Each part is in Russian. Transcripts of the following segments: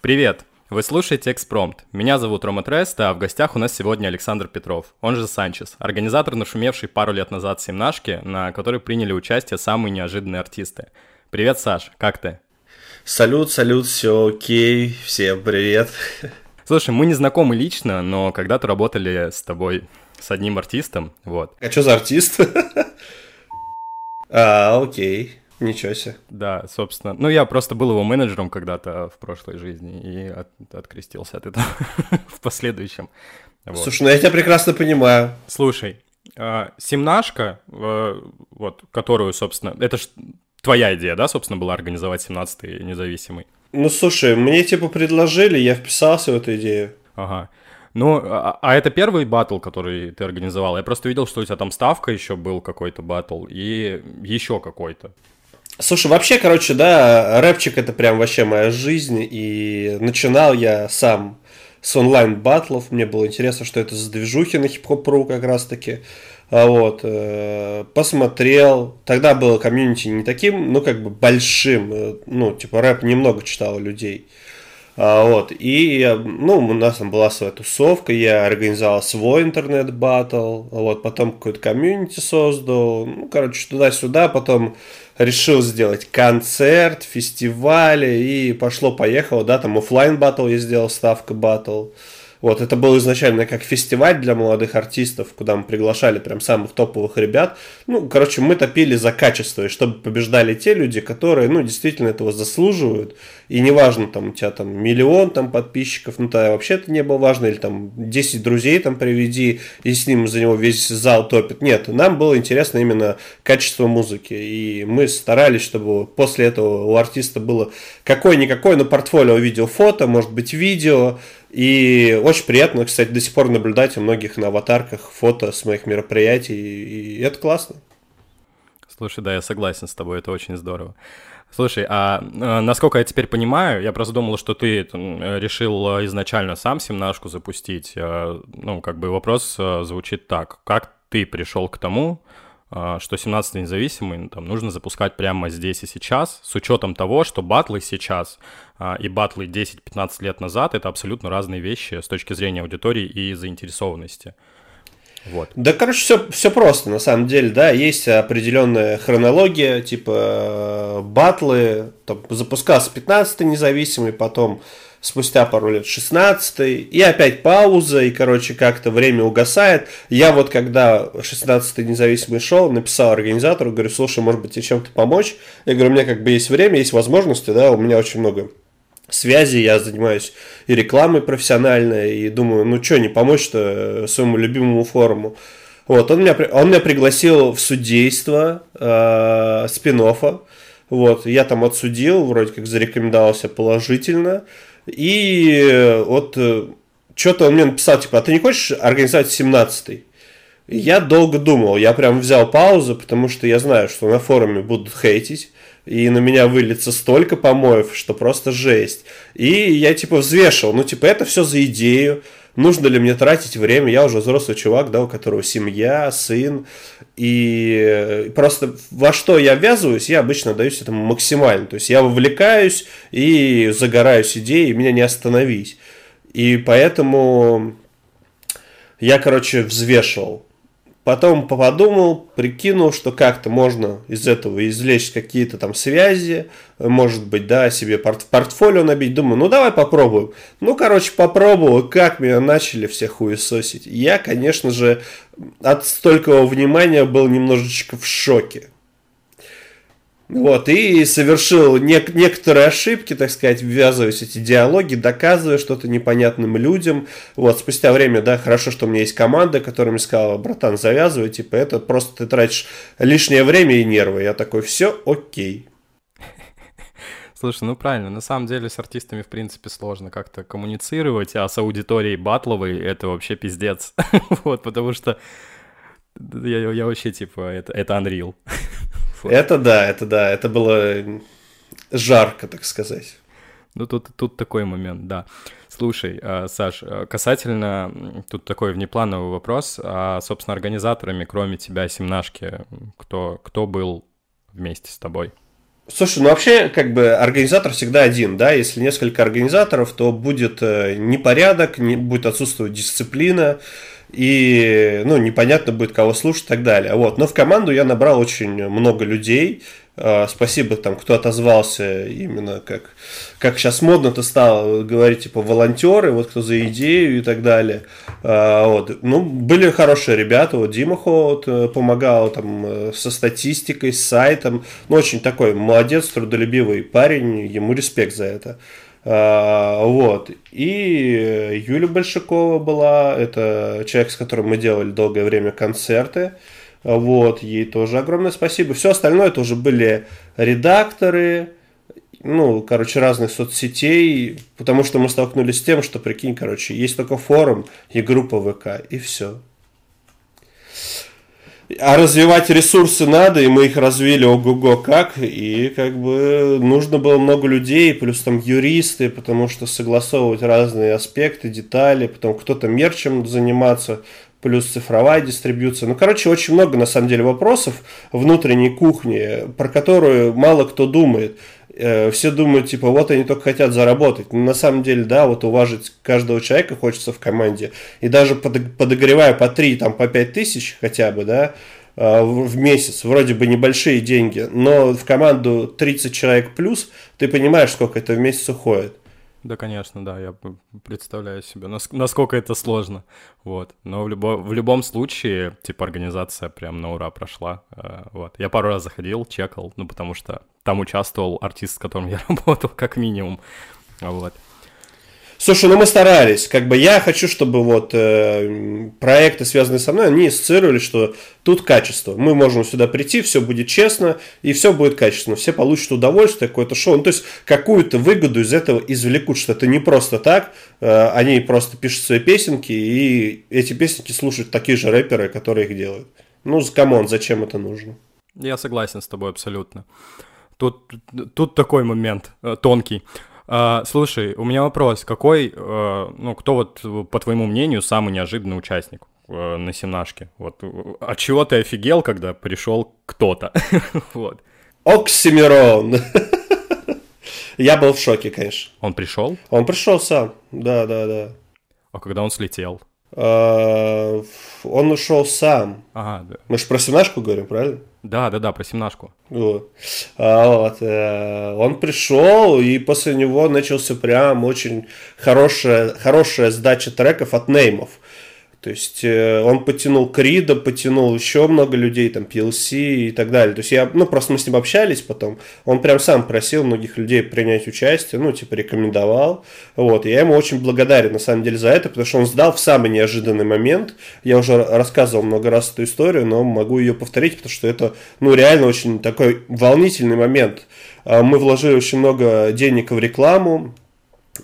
Привет! Вы слушаете «Экспромт». Меня зовут Рома Трест, а в гостях у нас сегодня Александр Петров, он же Санчес, организатор нашумевшей пару лет назад «Семнашки», на которой приняли участие самые неожиданные артисты. Привет, Саш, как ты? Салют, салют, все окей, всем привет. Слушай, мы не знакомы лично, но когда-то работали с тобой с одним артистом, вот. А что за артист? А, окей. Ничего себе. Да, собственно. Ну, я просто был его менеджером когда-то в прошлой жизни и от, открестился от этого в последующем. Вот. Слушай, ну я тебя прекрасно понимаю. Слушай, э, семнашка, э, вот, которую, собственно, это ж твоя идея, да, собственно, была организовать 17-й независимый? Ну, слушай, мне типа предложили, я вписался в эту идею. Ага. Ну, а, а это первый батл, который ты организовал? Я просто видел, что у тебя там ставка еще был какой-то батл и еще какой-то. Слушай, вообще, короче, да, рэпчик это прям вообще моя жизнь, и начинал я сам с онлайн-батлов, мне было интересно, что это за движухи на хип-хоп.ру как раз-таки, а вот, э, посмотрел, тогда было комьюнити не таким, ну, как бы большим, э, ну, типа рэп немного читало людей, а, вот, и, ну, у нас там была своя тусовка, я организовал свой интернет-баттл, вот, потом какой-то комьюнити создал, ну, короче, туда-сюда, потом решил сделать концерт, фестивали, и пошло-поехало, да, там офлайн батл я сделал, ставка батл. Вот, это был изначально как фестиваль для молодых артистов, куда мы приглашали прям самых топовых ребят. Ну, короче, мы топили за качество, и чтобы побеждали те люди, которые, ну, действительно этого заслуживают. И неважно, там, у тебя там миллион там подписчиков, ну, тогда вообще это не было важно, или там 10 друзей там приведи, и с ним за него весь зал топит. Нет, нам было интересно именно качество музыки, и мы старались, чтобы после этого у артиста было какое-никакое, но портфолио видео, фото, может быть, видео, и очень приятно, кстати, до сих пор наблюдать у многих на аватарках фото с моих мероприятий, и это классно. Слушай, да, я согласен с тобой, это очень здорово. Слушай, а э, насколько я теперь понимаю, я просто думал, что ты решил изначально сам семнашку запустить. Э, ну, как бы вопрос э, звучит так. Как ты пришел к тому, а, что 17 независимый ну, там, нужно запускать прямо здесь и сейчас, с учетом того, что батлы сейчас а, и батлы 10-15 лет назад — это абсолютно разные вещи с точки зрения аудитории и заинтересованности. Вот. Да, короче, все, все просто, на самом деле, да, есть определенная хронология, типа э, батлы, там, запускался 15 независимый, потом спустя пару лет 16 и опять пауза, и, короче, как-то время угасает. Я вот, когда 16-й независимый шел, написал организатору, говорю, слушай, может быть, тебе чем-то помочь? Я говорю, у меня как бы есть время, есть возможности, да, у меня очень много связи, я занимаюсь и рекламой профессиональной, и думаю, ну что, не помочь-то своему любимому форуму. Вот, он меня, он меня пригласил в судейство э, спин -оффа. Вот, я там отсудил, вроде как зарекомендовался положительно. И вот э, что-то он мне написал, типа, а ты не хочешь организовать 17-й? Я долго думал, я прям взял паузу, потому что я знаю, что на форуме будут хейтить, и на меня выльется столько помоев, что просто жесть. И я типа взвешивал, ну типа это все за идею, нужно ли мне тратить время, я уже взрослый чувак, да, у которого семья, сын, и просто во что я ввязываюсь, я обычно даюсь этому максимально, то есть я вовлекаюсь и загораюсь идеей, и меня не остановить. И поэтому я, короче, взвешивал Потом подумал, прикинул, что как-то можно из этого извлечь какие-то там связи, может быть, да, себе порт портфолио набить. Думаю, ну давай попробуем. Ну, короче, попробовал, как меня начали все хуесосить. Я, конечно же, от столького внимания был немножечко в шоке. Вот, и совершил нек- некоторые ошибки, так сказать, ввязываясь в эти диалоги, доказывая что-то непонятным людям. Вот, спустя время, да, хорошо, что у меня есть команда, которая мне сказала, братан, завязывай, типа, это просто ты тратишь лишнее время и нервы. Я такой, все окей. Слушай, ну правильно, на самом деле с артистами, в принципе, сложно как-то коммуницировать, а с аудиторией батловой это вообще пиздец. вот, потому что я, вообще, типа, это, это Unreal. Это да, это да, это было жарко, так сказать. Ну, тут, тут такой момент, да. Слушай, а, Саш, а, касательно, тут такой внеплановый вопрос, а, собственно, организаторами, кроме тебя, Семнашки, кто, кто был вместе с тобой? Слушай, ну вообще, как бы организатор всегда один, да, если несколько организаторов, то будет э, непорядок, не, будет отсутствовать дисциплина, и, ну, непонятно будет, кого слушать и так далее. Вот. Но в команду я набрал очень много людей, а, спасибо там, кто отозвался именно как, как сейчас модно-то стало говорить, типа, волонтеры, вот кто за идею и так далее. А, вот. Ну, были хорошие ребята, вот Дима Холод э, помогал там э, со статистикой, с сайтом. Ну, очень такой молодец, трудолюбивый парень, ему респект за это. А, вот. И Юля Большакова была, это человек, с которым мы делали долгое время концерты. Вот, ей тоже огромное спасибо. Все остальное это уже были редакторы, ну, короче, разных соцсетей, потому что мы столкнулись с тем, что, прикинь, короче, есть только форум и группа ВК, и все. А развивать ресурсы надо, и мы их развили ого-го как, и как бы нужно было много людей, плюс там юристы, потому что согласовывать разные аспекты, детали, потом кто-то мерчем заниматься, плюс цифровая дистрибьюция. Ну, короче, очень много, на самом деле, вопросов внутренней кухни, про которую мало кто думает. Э, все думают, типа, вот они только хотят заработать. Но на самом деле, да, вот уважить каждого человека хочется в команде. И даже подогревая по 3, там, по 5 тысяч хотя бы, да, э, в месяц, вроде бы небольшие деньги, но в команду 30 человек плюс, ты понимаешь, сколько это в месяц уходит. Да, конечно, да, я представляю себе, насколько это сложно, вот. Но в, любо, в любом случае, типа, организация прям на ура прошла, э, вот. Я пару раз заходил, чекал, ну, потому что там участвовал артист, с которым я работал, как минимум, вот. Слушай, ну мы старались. Как бы я хочу, чтобы вот э, проекты, связанные со мной, они ассоциировали, что тут качество. Мы можем сюда прийти, все будет честно, и все будет качественно. Все получат удовольствие, какое-то шоу. Ну, то есть, какую-то выгоду из этого извлекут, что это не просто так. Э, они просто пишут свои песенки, и эти песенки слушают такие же рэперы, которые их делают. Ну, come on, зачем это нужно? Я согласен с тобой абсолютно. Тут, тут такой момент э, тонкий. А, слушай, у меня вопрос. Какой, а, ну, кто вот, по твоему мнению, самый неожиданный участник а, на семнашке? Вот, от чего ты офигел, когда пришел кто-то? вот. Оксимирон. Я был в шоке, конечно. Он пришел? Он пришел сам, да, да, да. А когда он слетел? А, он ушел сам. Ага, да. Мы же про семнашку говорим, правильно? Да, да, да, про семнашку. Вот. А, вот. Э, он пришел, и после него начался прям очень хорошая, хорошая сдача треков от неймов. То есть э, он потянул Крида, потянул еще много людей, там, PLC и так далее. То есть я, ну, просто мы с ним общались потом. Он прям сам просил многих людей принять участие, ну, типа, рекомендовал. Вот, я ему очень благодарен, на самом деле, за это, потому что он сдал в самый неожиданный момент. Я уже рассказывал много раз эту историю, но могу ее повторить, потому что это, ну, реально очень такой волнительный момент. А, мы вложили очень много денег в рекламу,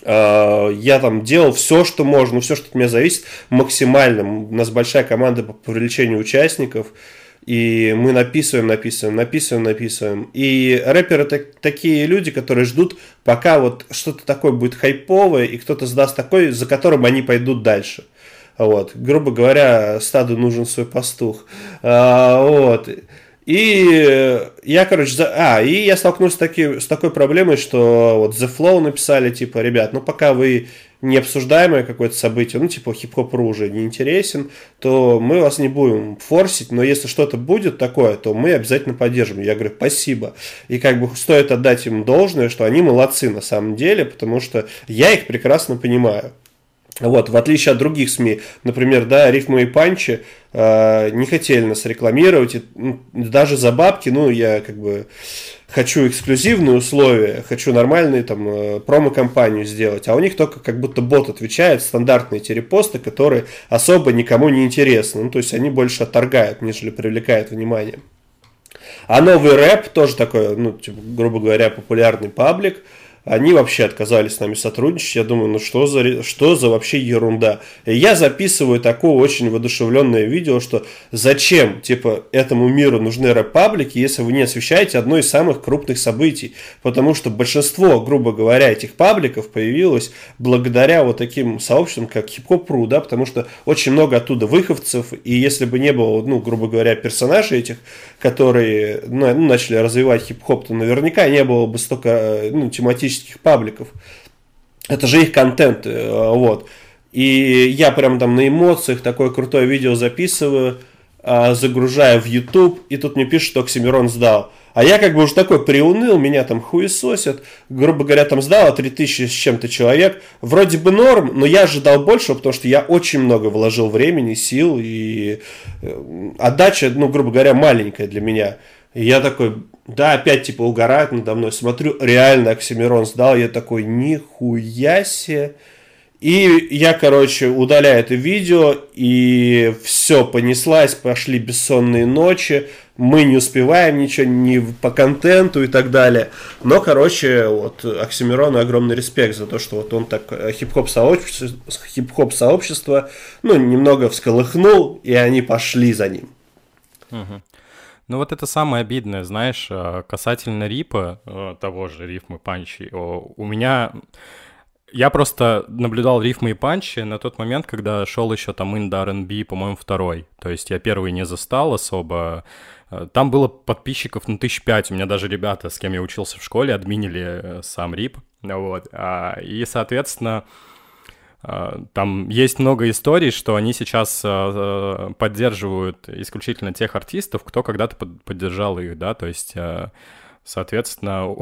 я там делал все, что можно, все, что от меня зависит, максимально. У нас большая команда по привлечению участников. И мы написываем, написываем, написываем, написываем. И рэперы так, такие люди, которые ждут, пока вот что-то такое будет хайповое, и кто-то сдаст такой, за которым они пойдут дальше. Вот. Грубо говоря, стаду нужен свой пастух. А, вот. И я, короче, за... а, и я столкнулся таки... с такой проблемой, что вот The Flow написали, типа, ребят, ну пока вы не обсуждаемое какое-то событие, ну типа хип-хоп.ру уже не интересен, то мы вас не будем форсить, но если что-то будет такое, то мы обязательно поддержим. Я говорю, спасибо. И как бы стоит отдать им должное, что они молодцы на самом деле, потому что я их прекрасно понимаю. Вот, в отличие от других СМИ, например, да, рифмы и панчи э, не хотели нас рекламировать, и, ну, даже за бабки, ну, я как бы хочу эксклюзивные условия, хочу нормальную там э, промо-компанию сделать, а у них только как будто бот отвечает, стандартные эти репосты, которые особо никому не интересны, ну, то есть они больше отторгают, нежели привлекают внимание. А новый рэп тоже такой, ну, типа, грубо говоря, популярный паблик – они вообще отказались с нами сотрудничать. Я думаю, ну что за, что за вообще ерунда. И я записываю такое очень воодушевленное видео, что зачем, типа, этому миру нужны рэп-паблики, если вы не освещаете одно из самых крупных событий. Потому что большинство, грубо говоря, этих пабликов появилось благодаря вот таким сообществам, как хип-хоп.ру, да, потому что очень много оттуда выходцев, и если бы не было, ну, грубо говоря, персонажей этих, которые ну, начали развивать хип-хоп, то наверняка не было бы столько ну, тематических пабликов. Это же их контент, э, вот. И я прям там на эмоциях такое крутое видео записываю, а, загружаю в YouTube, и тут мне пишут, что Оксимирон сдал. А я как бы уже такой приуныл, меня там хуесосят, грубо говоря, там сдало 3000 с чем-то человек. Вроде бы норм, но я ожидал большего, потому что я очень много вложил времени, сил, и э, отдача, ну, грубо говоря, маленькая для меня. И я такой, да, опять типа угорают надо мной, смотрю, реально Оксимирон сдал, я такой, нихуя себе. И я, короче, удаляю это видео, и все, понеслась, пошли бессонные ночи, мы не успеваем ничего ни по контенту и так далее. Но, короче, вот Оксимирону огромный респект за то, что вот он так э, хип-хоп сообщество, хип-хоп сообщество, ну, немного всколыхнул, и они пошли за ним. Угу. Ну вот это самое обидное, знаешь, э, касательно рипа, э, того же рифмы панчи, у меня я просто наблюдал рифмы и панчи на тот момент, когда шел еще там Инда R&B, по-моему, второй. То есть я первый не застал особо. Э, там было подписчиков, ну, тысяч пять. У меня даже ребята, с кем я учился в школе, админили сам рип. Вот. А, и, соответственно, там есть много историй, что они сейчас поддерживают исключительно тех артистов, кто когда-то поддержал их, да, то есть, соответственно,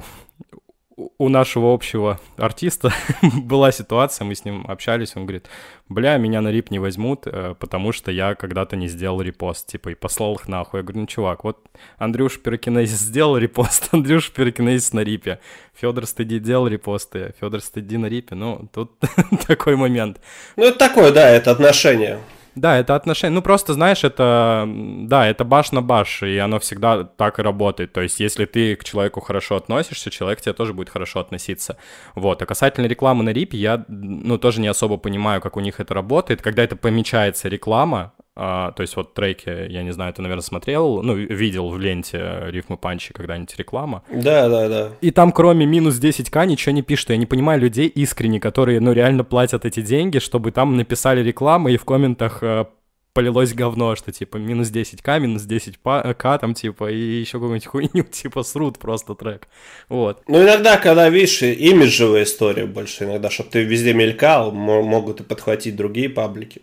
у нашего общего артиста была ситуация, мы с ним общались, он говорит, бля, меня на рип не возьмут, э, потому что я когда-то не сделал репост, типа, и послал их нахуй. Я говорю, ну, чувак, вот Андрюш Пирокинезис сделал репост, Андрюш Пирокинезис на рипе, Федор Стыди делал репосты, Федор Стыди на рипе, ну, тут такой момент. Ну, это такое, да, это отношение. Да, это отношение. Ну, просто, знаешь, это, да, это баш на баш, и оно всегда так и работает. То есть, если ты к человеку хорошо относишься, человек к тебе тоже будет хорошо относиться. Вот. А касательно рекламы на Рипе, я, ну, тоже не особо понимаю, как у них это работает. Когда это помечается реклама, а, то есть вот треки, я не знаю, ты, наверное, смотрел, ну, видел в ленте рифмы панчи когда-нибудь реклама. Да, да, да. И там кроме минус 10к ничего не пишет. Я не понимаю людей искренне, которые, ну, реально платят эти деньги, чтобы там написали рекламу и в комментах э, полилось говно, что типа минус 10к, минус 10к, там типа, и еще какую-нибудь хуйню, типа срут просто трек. Вот. Ну, иногда, когда, видишь, имиджевая история больше, иногда, чтобы ты везде мелькал, могут и подхватить другие паблики.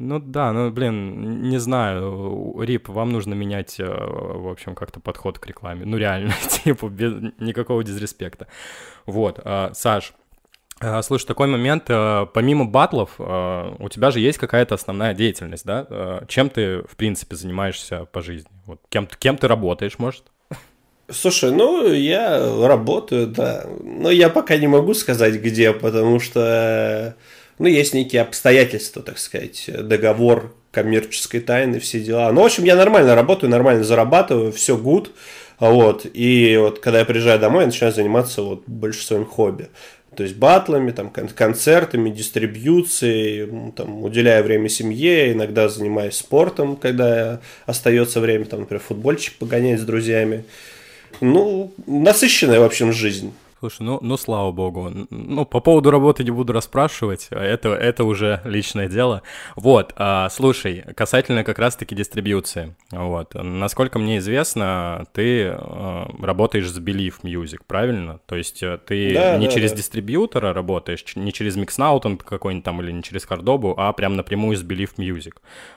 Ну да, ну блин, не знаю, Рип, вам нужно менять, э, в общем, как-то подход к рекламе. Ну реально, типа, без никакого дизреспекта. Вот, а, Саш, а, Слушай, такой момент, э, помимо батлов, э, у тебя же есть какая-то основная деятельность, да? Чем ты, в принципе, занимаешься по жизни? Вот кем, кем ты работаешь, может? Слушай, ну, я работаю, да. Но я пока не могу сказать, где, потому что ну, есть некие обстоятельства, так сказать, договор коммерческой тайны, все дела. Ну, в общем, я нормально работаю, нормально зарабатываю, все good. Вот, и вот когда я приезжаю домой, я начинаю заниматься вот больше своим хобби. То есть батлами, там, концертами, дистрибьюцией, там, уделяя время семье, иногда занимаюсь спортом, когда остается время, там, например, футбольчик погонять с друзьями. Ну, насыщенная, в общем, жизнь. Слушай, ну, ну слава богу. Ну, по поводу работы не буду расспрашивать, а это, это уже личное дело. Вот, а, слушай, касательно как раз-таки дистрибьюции. Вот, насколько мне известно, ты а, работаешь с Believe Music, правильно? То есть э, ты да, не да, через да. дистрибьютора работаешь, не через Mixnaut какой-нибудь там или не через Кардобу, а прям напрямую с Believe Music.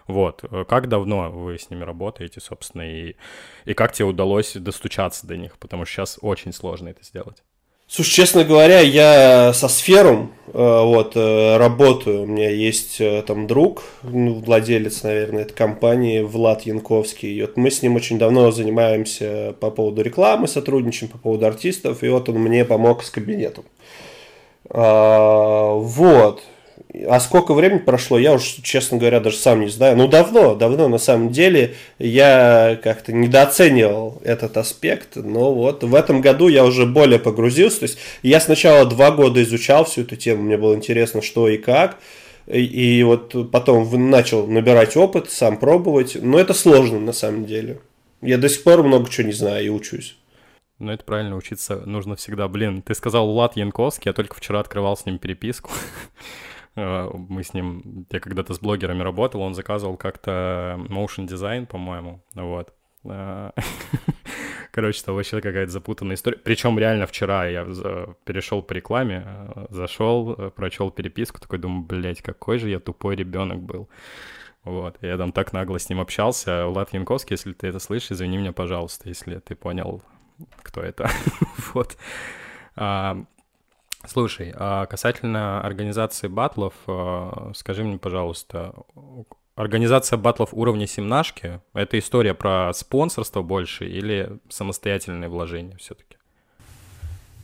Вот, как давно вы с ними работаете, собственно, и, и как тебе удалось достучаться до них? Потому что сейчас очень сложно это сделать. Слушай, честно говоря, я со сфером э, вот, э, работаю. У меня есть э, там друг, ну, владелец, наверное, этой компании, Влад Янковский. И вот мы с ним очень давно занимаемся по поводу рекламы, сотрудничаем по поводу артистов. И вот он мне помог с кабинетом. А, вот. А сколько времени прошло, я уж, честно говоря, даже сам не знаю. Ну, давно, давно, на самом деле, я как-то недооценивал этот аспект, но вот в этом году я уже более погрузился. То есть я сначала два года изучал всю эту тему, мне было интересно, что и как. И, и вот потом начал набирать опыт, сам пробовать. Но это сложно на самом деле. Я до сих пор много чего не знаю и учусь. Ну, это правильно, учиться нужно всегда. Блин, ты сказал Влад Янковский, я только вчера открывал с ним переписку. Э, мы с ним, я когда-то с блогерами работал, он заказывал как-то motion дизайн, по-моему, вот. Э, короче, это вообще какая-то запутанная история. Причем реально вчера я перешел по рекламе, э, зашел, прочел переписку, такой думаю, блядь, какой же я тупой ребенок был. Вот, я там так нагло с ним общался. Влад Янковский, если ты это слышишь, извини меня, пожалуйста, если ты понял, кто это. вот. А, слушай, а касательно организации батлов, а, скажи мне, пожалуйста, организация батлов уровня семнашки — это история про спонсорство больше или самостоятельные вложения все-таки?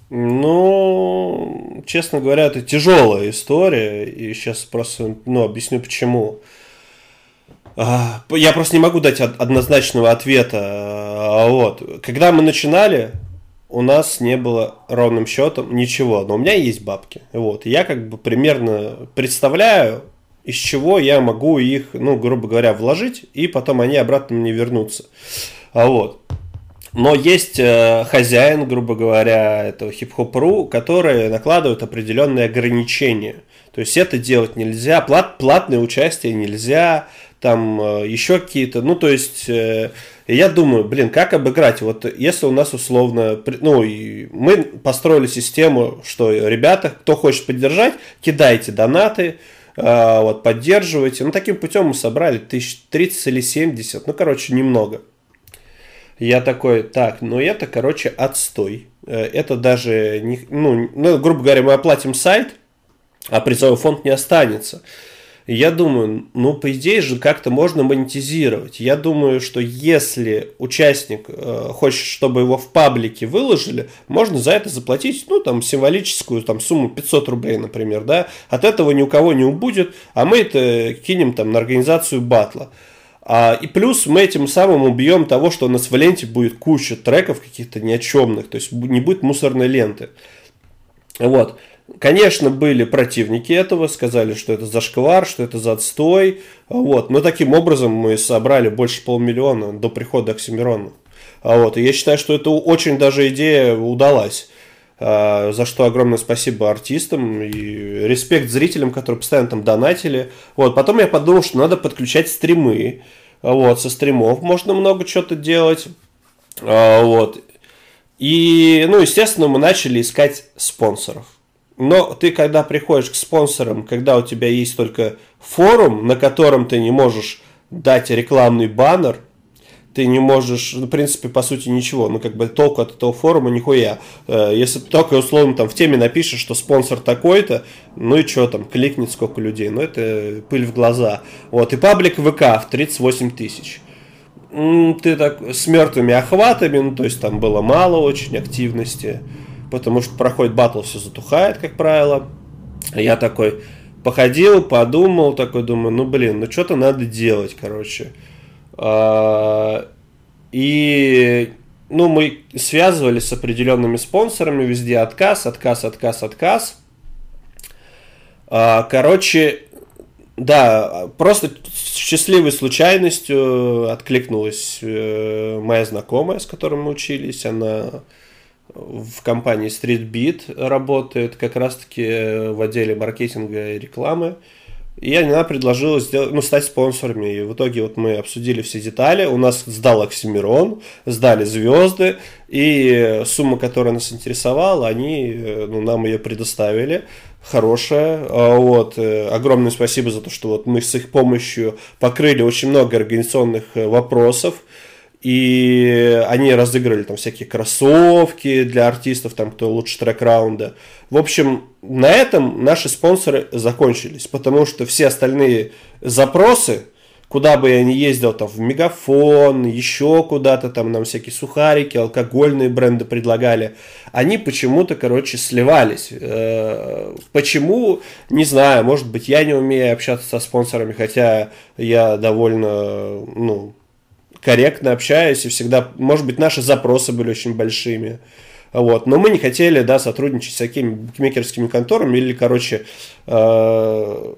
Ну, честно говоря, это тяжелая история, и сейчас просто ну, объясню почему. А, я просто не могу дать однозначного ответа. Вот. Когда мы начинали, у нас не было ровным счетом ничего, но у меня есть бабки. Вот. Я как бы примерно представляю, из чего я могу их, ну, грубо говоря, вложить, и потом они обратно мне вернутся. А вот. Но есть э, хозяин, грубо говоря, этого хип-хоп.ру, который накладывает определенные ограничения. То есть это делать нельзя, плат, платное участие нельзя, там э, еще какие-то, ну, то есть, э, я думаю, блин, как обыграть, вот если у нас условно, ну, и мы построили систему, что, ребята, кто хочет поддержать, кидайте донаты, э, вот, поддерживайте, ну, таким путем мы собрали тысяч 30 или 70, ну, короче, немного. Я такой, так, ну это, короче, отстой. Это даже, не, ну, ну, грубо говоря, мы оплатим сайт, а призовой фонд не останется. И я думаю, ну, по идее же как-то можно монетизировать. Я думаю, что если участник э, хочет, чтобы его в паблике выложили, можно за это заплатить, ну, там, символическую там, сумму 500 рублей, например, да. От этого ни у кого не убудет, а мы это кинем там на организацию батла. А, и плюс мы этим самым убьем того, что у нас в ленте будет куча треков каких-то ни о чемных, то есть не будет мусорной ленты. Вот. Конечно, были противники этого, сказали, что это зашквар, что это за отстой. Вот. Но таким образом мы собрали больше полмиллиона до прихода Оксимирона. А вот. И я считаю, что это очень даже идея удалась. А, за что огромное спасибо артистам и респект зрителям, которые постоянно там донатили. Вот. Потом я подумал, что надо подключать стримы. Вот. Со стримов можно много чего-то делать. А, вот. И, ну, естественно, мы начали искать спонсоров. Но ты, когда приходишь к спонсорам, когда у тебя есть только форум, на котором ты не можешь дать рекламный баннер, ты не можешь, ну, в принципе, по сути, ничего. Ну, как бы толку от этого форума нихуя. Э, если только, условно, там в теме напишешь, что спонсор такой-то, ну и что там, кликнет сколько людей. Ну, это пыль в глаза. Вот, и паблик ВК в 38 тысяч. Ты так с мертвыми охватами, ну, то есть там было мало очень активности потому что проходит батл, все затухает, как правило. Я такой походил, подумал, такой думаю, ну блин, ну что-то надо делать, короче. А, и ну, мы связывались с определенными спонсорами, везде отказ, отказ, отказ, отказ. А, короче, да, просто счастливой случайностью откликнулась э, моя знакомая, с которой мы учились. Она в компании StreetBeat работает как раз-таки в отделе маркетинга и рекламы. И она предложила сделать, ну, стать спонсорами. И в итоге вот мы обсудили все детали. У нас сдал Оксимирон, сдали звезды. И сумма, которая нас интересовала, они ну, нам ее предоставили. Хорошая. А вот. Э, огромное спасибо за то, что вот мы с их помощью покрыли очень много организационных э, вопросов и они разыграли там всякие кроссовки для артистов, там кто лучше трек раунда. В общем, на этом наши спонсоры закончились, потому что все остальные запросы, куда бы я ни ездил, там, в Мегафон, еще куда-то, там, нам всякие сухарики, алкогольные бренды предлагали, они почему-то, короче, сливались. Э, почему? Не знаю, может быть, я не умею общаться со спонсорами, хотя я довольно, ну, корректно общаюсь, и всегда, может быть, наши запросы были очень большими. Вот. Но мы не хотели, да, сотрудничать с такими букмекерскими конторами или, короче, э,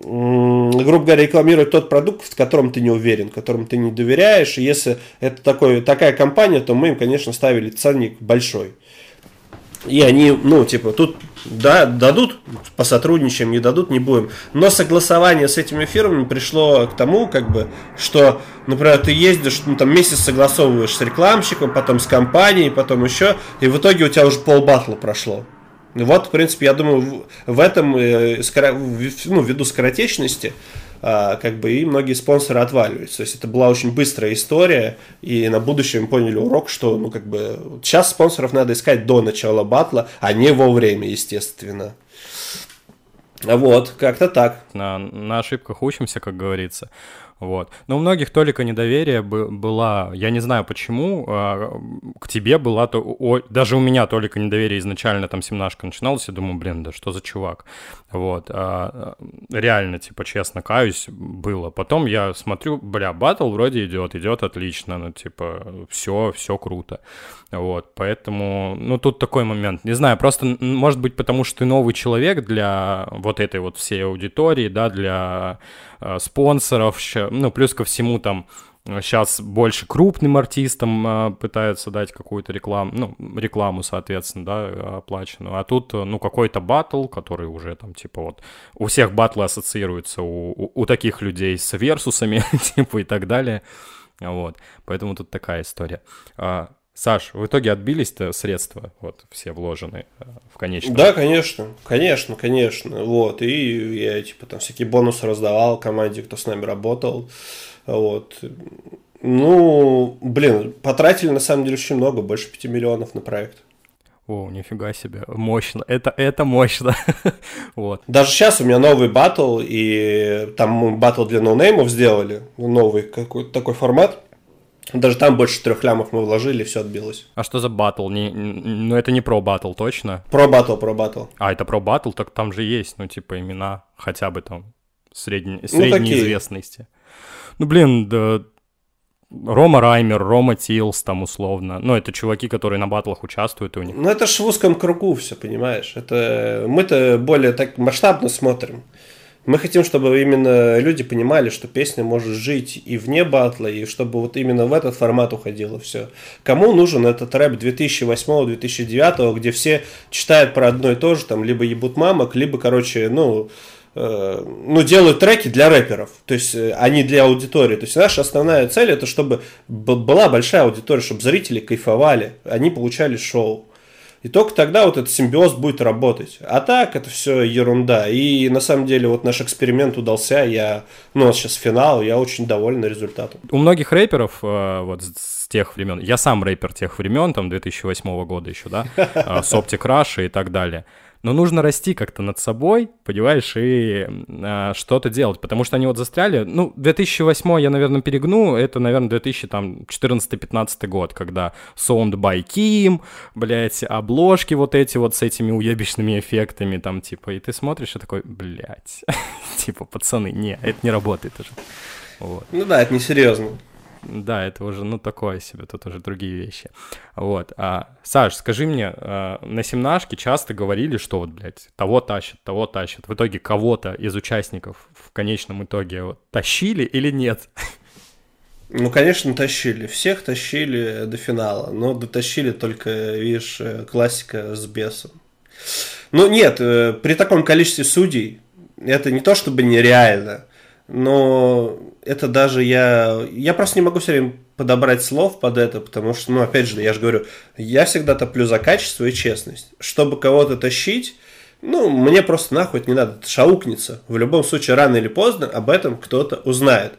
грубо говоря, рекламировать тот продукт, в котором ты не уверен, которому ты не доверяешь. И если это такой, такая компания, то мы им, конечно, ставили ценник большой. И они, ну, типа, тут да, дадут, посотрудничаем, не дадут, не будем. Но согласование с этими фирмами пришло к тому, как бы, что, например, ты ездишь, ну, там, месяц согласовываешь с рекламщиком, потом с компанией, потом еще, и в итоге у тебя уже пол батла прошло. Вот, в принципе, я думаю, в этом, э, ну, ввиду скоротечности, как бы и многие спонсоры отваливаются. То есть это была очень быстрая история, и на будущее мы поняли урок, что ну как бы сейчас спонсоров надо искать до начала батла, а не во время, естественно. Вот, как-то так. На, на ошибках учимся, как говорится. Вот. Но у многих только недоверие была, я не знаю почему, а, к тебе была, то, о, даже у меня только недоверие изначально, там, семнашка начиналась, я думаю, блин, да что за чувак, вот, а, реально, типа, честно каюсь, было. Потом я смотрю, бля, батл вроде идет, идет отлично, ну, типа, все, все круто, вот, поэтому, ну, тут такой момент, не знаю, просто, может быть, потому что ты новый человек для вот этой вот всей аудитории, да, для спонсоров, ну, плюс ко всему там сейчас больше крупным артистам э, пытаются дать какую-то рекламу, ну, рекламу, соответственно, да, оплаченную. А тут, ну, какой-то батл, который уже там, типа, вот, у всех батлы ассоциируются у, у, у таких людей с версусами, типа, и так далее. Вот, поэтому тут такая история. А, Саш, в итоге отбились-то средства, вот, все вложенные э, в конечном? Да, конечно, конечно, конечно, вот, и я, типа, там всякие бонусы раздавал команде, кто с нами работал, вот, ну, блин, потратили, на самом деле, очень много, больше 5 миллионов на проект. О, нифига себе, мощно, это, это мощно, вот. Даже сейчас у меня новый батл, и там мы батл для ноунеймов сделали, новый какой-то такой формат, даже там больше трех лямов мы вложили, все отбилось. А что за батл? Не, ну это не про батл, точно? Про батл, про батл. А, это про батл, так там же есть, ну типа имена хотя бы там средней, средней ну, известности. Ну блин, да, Рома Раймер, Рома Тилс там условно. Ну, это чуваки, которые на батлах участвуют, и у них... Ну, это ж в узком кругу все, понимаешь? Это мы-то более так масштабно смотрим. Мы хотим, чтобы именно люди понимали, что песня может жить и вне батла, и чтобы вот именно в этот формат уходило все. Кому нужен этот рэп 2008-2009, где все читают про одно и то же, там, либо ебут мамок, либо, короче, ну, э, ну, делают треки для рэперов, то есть, э, а не для аудитории. То есть, наша основная цель это чтобы была большая аудитория, чтобы зрители кайфовали, они получали шоу. И только тогда вот этот симбиоз будет работать. А так это все ерунда. И на самом деле вот наш эксперимент удался. Я, ну, сейчас финал, я очень доволен результатом. У многих рэперов э, вот с тех времен, я сам рэпер тех времен, там 2008 года еще, да, э, с Optic и так далее но нужно расти как-то над собой, понимаешь, и э, что-то делать, потому что они вот застряли, ну, 2008 я, наверное, перегну, это, наверное, 2014-15 год, когда Sound by Kim, блядь, обложки вот эти вот с этими уебищными эффектами, там, типа, и ты смотришь и такой, блядь, типа, пацаны, не, это не работает уже. Ну да, это несерьезно да, это уже, ну, такое себе, тут уже другие вещи. Вот. А, Саш, скажи мне, а, на семнашке часто говорили, что вот, блядь, того тащат, того тащат. В итоге кого-то из участников в конечном итоге вот, тащили или нет? Ну, конечно, тащили. Всех тащили до финала. Но дотащили только, видишь, э, классика с бесом. Ну, нет, э, при таком количестве судей это не то чтобы нереально но это даже я... Я просто не могу все время подобрать слов под это, потому что, ну, опять же, я же говорю, я всегда топлю за качество и честность. Чтобы кого-то тащить, ну, мне просто нахуй не надо, это шаукнется. В любом случае, рано или поздно об этом кто-то узнает.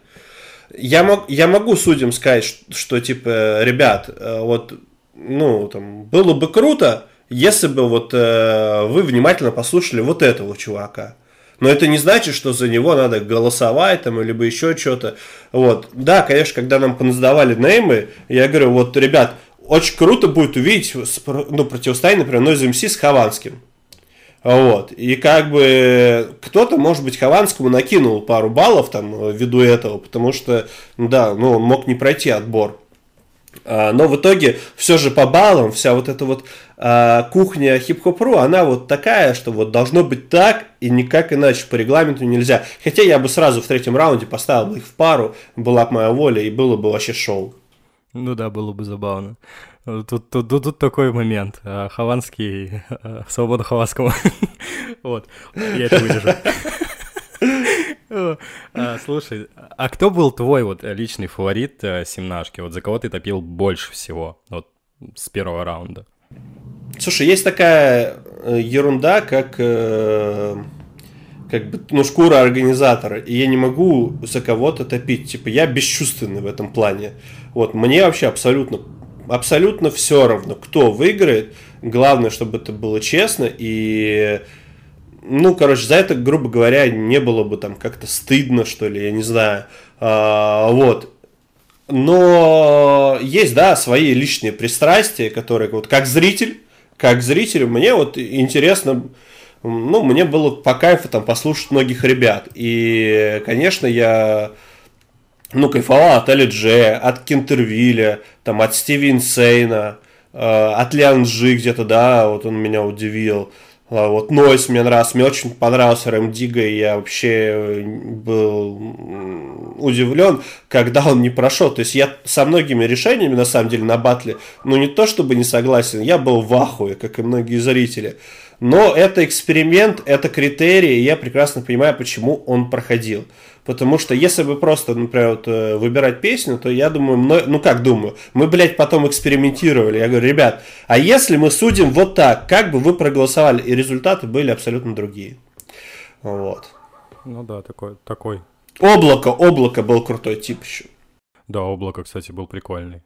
Я, мог, я могу судьям сказать, что, что, типа, ребят, э, вот, ну, там, было бы круто, если бы вот э, вы внимательно послушали вот этого чувака. Но это не значит, что за него надо голосовать там, либо еще что-то. Вот. Да, конечно, когда нам понадавали неймы, я говорю, вот, ребят, очень круто будет увидеть ну, противостояние, например, Noise MC с Хованским. Вот. И как бы кто-то, может быть, Хованскому накинул пару баллов там ввиду этого, потому что, да, ну, он мог не пройти отбор. А, но в итоге все же по баллам вся вот эта вот а, кухня хип-хоп.ру, она вот такая, что вот должно быть так и никак иначе по регламенту нельзя. Хотя я бы сразу в третьем раунде поставил их в пару, была бы моя воля и было бы вообще шоу. Ну да, было бы забавно. Тут, тут, тут, тут такой момент. А, Хованский, свобода Хованскому. вот, я это вырежу. А, слушай, а кто был твой вот личный фаворит э, семнашки? Вот за кого ты топил больше всего вот с первого раунда? Слушай, есть такая э, ерунда, как э, как бы, ну, шкура организатора, и я не могу за кого-то топить. Типа, я бесчувственный в этом плане. Вот, мне вообще абсолютно абсолютно все равно, кто выиграет. Главное, чтобы это было честно и ну, короче, за это, грубо говоря, не было бы там как-то стыдно, что ли, я не знаю. А, вот. Но есть, да, свои личные пристрастия, которые вот как зритель, как зритель, мне вот интересно, ну, мне было по кайфу там послушать многих ребят. И, конечно, я ну, кайфовал от LG, от Кентервилля, там, от Стиви Инсейна, э, от Лианжи где-то, да, вот он меня удивил. А, вот Нойс мне нравился, мне очень понравился Рэм Дига, и я вообще был удивлен, когда он не прошел. То есть я со многими решениями, на самом деле, на батле, ну не то чтобы не согласен, я был в ахуе, как и многие зрители. Но это эксперимент, это критерии, и я прекрасно понимаю, почему он проходил. Потому что если бы просто, например, вот, э, выбирать песню, то я думаю, ну как думаю, мы, блядь, потом экспериментировали. Я говорю, ребят, а если мы судим вот так, как бы вы проголосовали? И результаты были абсолютно другие. Вот. Ну да, такой, такой. Облако, облако был крутой тип еще. Да, облако, кстати, был прикольный.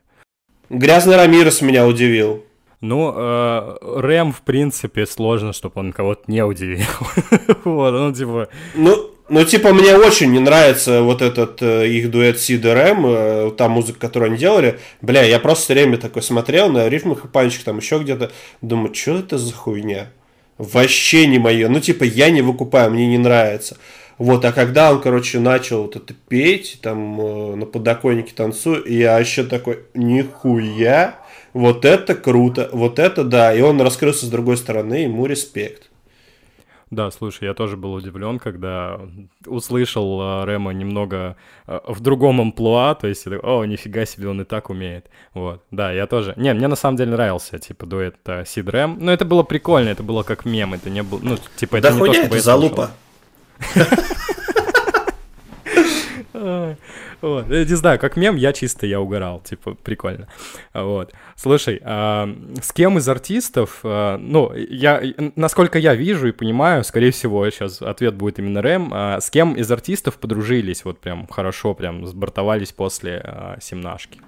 Грязный Рамирес меня удивил. Ну, э, Рэм, в принципе, сложно, чтобы он кого-то не удивил. вот, ну, типа... Ну, ну, типа, мне очень не нравится вот этот э, их дуэт Сид и Рэм, э, та музыка, которую они делали. Бля, я просто все время такой смотрел на рифмах и панчик там еще где-то. Думаю, что это за хуйня? Вообще не мое. Ну, типа, я не выкупаю, мне не нравится. Вот, а когда он, короче, начал вот это петь, там, э, на подоконнике танцую, я еще такой, нихуя, вот это круто, вот это да, и он раскрылся с другой стороны, ему респект. Да, слушай, я тоже был удивлен, когда услышал э, Рема немного э, в другом амплуа, то есть, о, нифига себе, он и так умеет. Вот, да, я тоже. Не, мне на самом деле нравился, типа, дуэт э, Сид Рэм. Но это было прикольно, это было как мем, это не было, ну, типа, это да не то, чтобы это залупа. Вот. Не знаю, как мем, я чисто я угорал, типа, прикольно. Вот. Слушай, а, с кем из артистов, а, ну, я, насколько я вижу и понимаю, скорее всего, сейчас ответ будет именно Рэм, а, с кем из артистов подружились, вот прям хорошо, прям сбортовались после а, семнашки?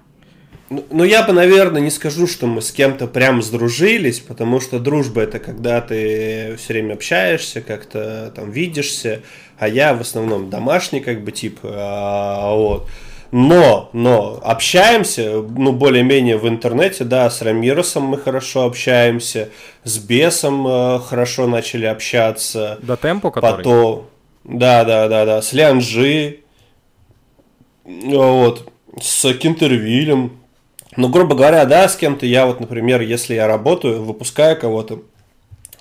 Ну, ну, я бы, наверное, не скажу, что мы с кем-то прям сдружились, потому что дружба это когда ты все время общаешься, как-то там видишься, а я в основном домашний как бы тип, а, вот. Но, но общаемся, ну, более-менее в интернете, да, с Рамиросом мы хорошо общаемся, с Бесом э, хорошо начали общаться. До темпу, который? Потом, да, да, да, да, с Лянжи, вот, с Кинтервилем. Ну, грубо говоря, да, с кем-то я вот, например, если я работаю, выпускаю кого-то,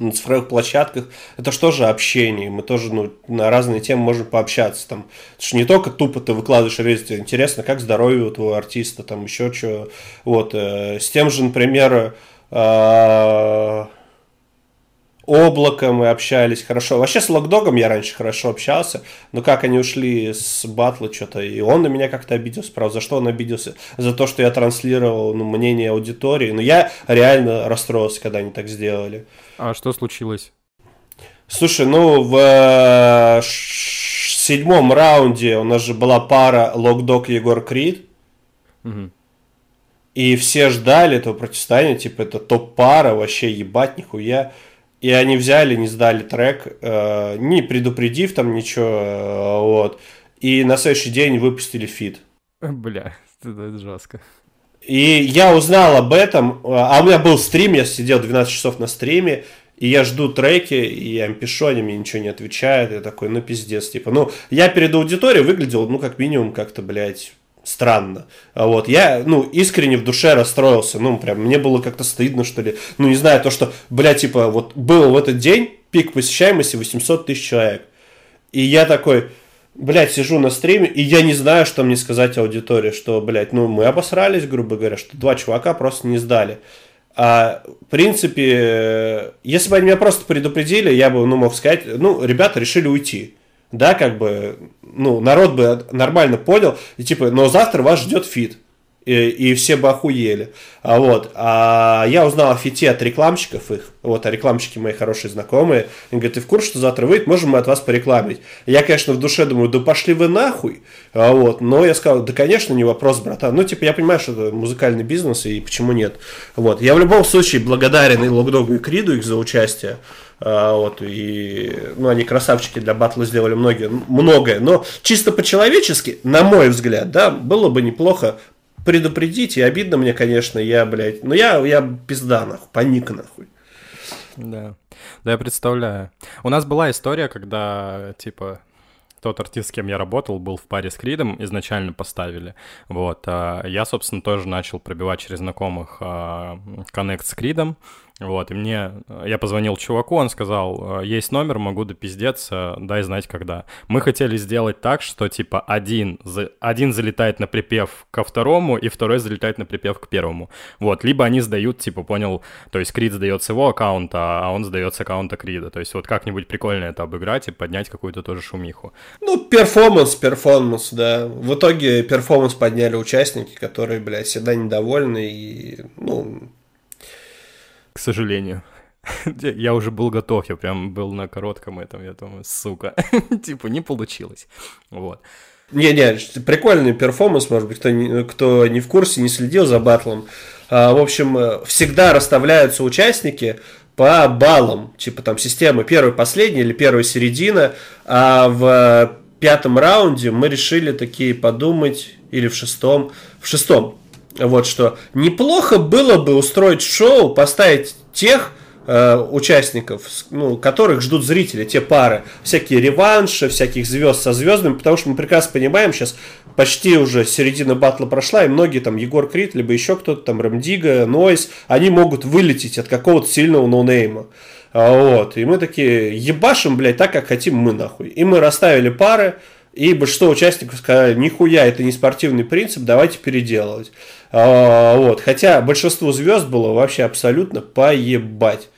на цифровых площадках, это что же общение, мы тоже ну, на разные темы можем пообщаться. Там. Это же не только тупо ты выкладываешь релиз, интересно, как здоровье у твоего артиста, там еще что. Вот, э, с тем же, например, э, Облако мы общались хорошо. Вообще с Локдогом я раньше хорошо общался, но как они ушли с батла что-то, и он на меня как-то обиделся, правда, за что он обиделся? За то, что я транслировал ну, мнение аудитории. Но я реально расстроился, когда они так сделали. А что случилось? Слушай, ну в э, седьмом раунде у нас же была пара Локдог Егор Крид. Угу. И все ждали этого противостояния, типа это топ-пара, вообще ебать, нихуя. И они взяли, не сдали трек, э, не предупредив там ничего, э, вот. И на следующий день выпустили фит. Бля, это жестко. И я узнал об этом, а у меня был стрим, я сидел 12 часов на стриме, и я жду треки, и я им пишу, они мне ничего не отвечают, я такой, ну пиздец, типа, ну, я перед аудиторией выглядел, ну, как минимум, как-то, блядь, странно. А вот я, ну, искренне в душе расстроился, ну, прям, мне было как-то стыдно, что ли, ну, не знаю, то, что, бля, типа, вот был в этот день пик посещаемости 800 тысяч человек, и я такой, блядь, сижу на стриме, и я не знаю, что мне сказать аудитории, что, блядь, ну, мы обосрались, грубо говоря, что два чувака просто не сдали. А, в принципе, если бы они меня просто предупредили, я бы, ну, мог сказать, ну, ребята решили уйти да, как бы, ну, народ бы нормально понял, и типа, но завтра вас ждет фит и, и все бы охуели. А вот, а я узнал о фите от рекламщиков их, вот, а рекламщики мои хорошие знакомые, они говорят, ты в курсе, что завтра выйдет, можем мы от вас порекламить. Я, конечно, в душе думаю, да пошли вы нахуй, а вот, но я сказал, да, конечно, не вопрос, братан, ну, типа, я понимаю, что это музыкальный бизнес, и почему нет, вот, я в любом случае благодарен и Loc-Dog у, и Криду их за участие, вот, и, ну, они красавчики для батла сделали многие, многое, но чисто по-человечески, на мой взгляд, да, было бы неплохо предупредить, и обидно мне, конечно, я, блядь, ну я, я пизда, нахуй, паник, нахуй. Да, да, я представляю. У нас была история, когда, типа, тот артист, с кем я работал, был в паре с Кридом, изначально поставили. Вот. А я, собственно, тоже начал пробивать через знакомых а, коннект с Кридом. Вот, и мне, я позвонил чуваку, он сказал, «Э, есть номер, могу допиздеться, дай знать когда. Мы хотели сделать так, что типа один, один залетает на припев ко второму, и второй залетает на припев к первому. Вот, либо они сдают, типа, понял, то есть Крид сдает с его аккаунта, а он сдает с аккаунта Крида. То есть вот как-нибудь прикольно это обыграть и поднять какую-то тоже шумиху. Ну, перформанс, перформанс, да. В итоге перформанс подняли участники, которые, блядь, всегда недовольны и, ну, сожалению. Я уже был готов, я прям был на коротком этом, я думаю, сука, типа не получилось, вот. Не-не, прикольный перформанс, может быть, кто не, кто не в курсе, не следил за батлом. А, в общем, э, всегда расставляются участники по баллам, типа там системы первый, последний или первая середина, а в пятом раунде мы решили такие подумать, или в шестом, в шестом, вот что неплохо было бы устроить шоу, поставить тех э, участников, ну, которых ждут зрители, те пары, всякие реванши, всяких звезд со звездами, потому что мы прекрасно понимаем, сейчас почти уже середина батла прошла, и многие там, Егор Крид, либо еще кто-то там, Рамдига, Нойс, они могут вылететь от какого-то сильного ноунейма. А, вот, и мы такие ебашим, блядь, так, как хотим мы, нахуй. И мы расставили пары, и большинство участников сказали, нихуя, это не спортивный принцип, давайте переделывать. А, вот. Хотя большинство звезд было вообще абсолютно поебать.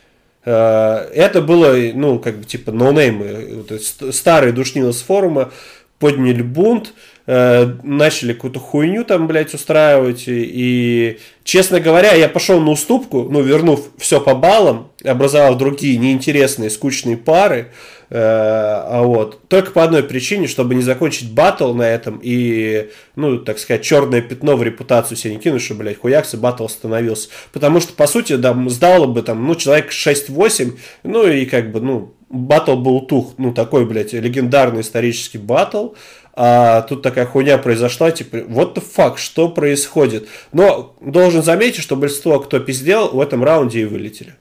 А, это было, ну, как бы, типа, ноунеймы, старые душнилы с форума, подняли бунт, э, начали какую-то хуйню там, блядь, устраивать. И, честно говоря, я пошел на уступку, ну, вернув все по баллам, образовав другие неинтересные, скучные пары. Э, а вот, только по одной причине, чтобы не закончить батл на этом и, ну, так сказать, черное пятно в репутацию себе не кинуть, что, блядь, хуякс и батл остановился. Потому что, по сути, да, сдало бы там, ну, человек 6-8, ну, и как бы, ну, батл был тух, ну, такой, блядь, легендарный исторический батл, а тут такая хуйня произошла, типа, what the fuck, что происходит? Но должен заметить, что большинство, кто пиздел, в этом раунде и вылетели.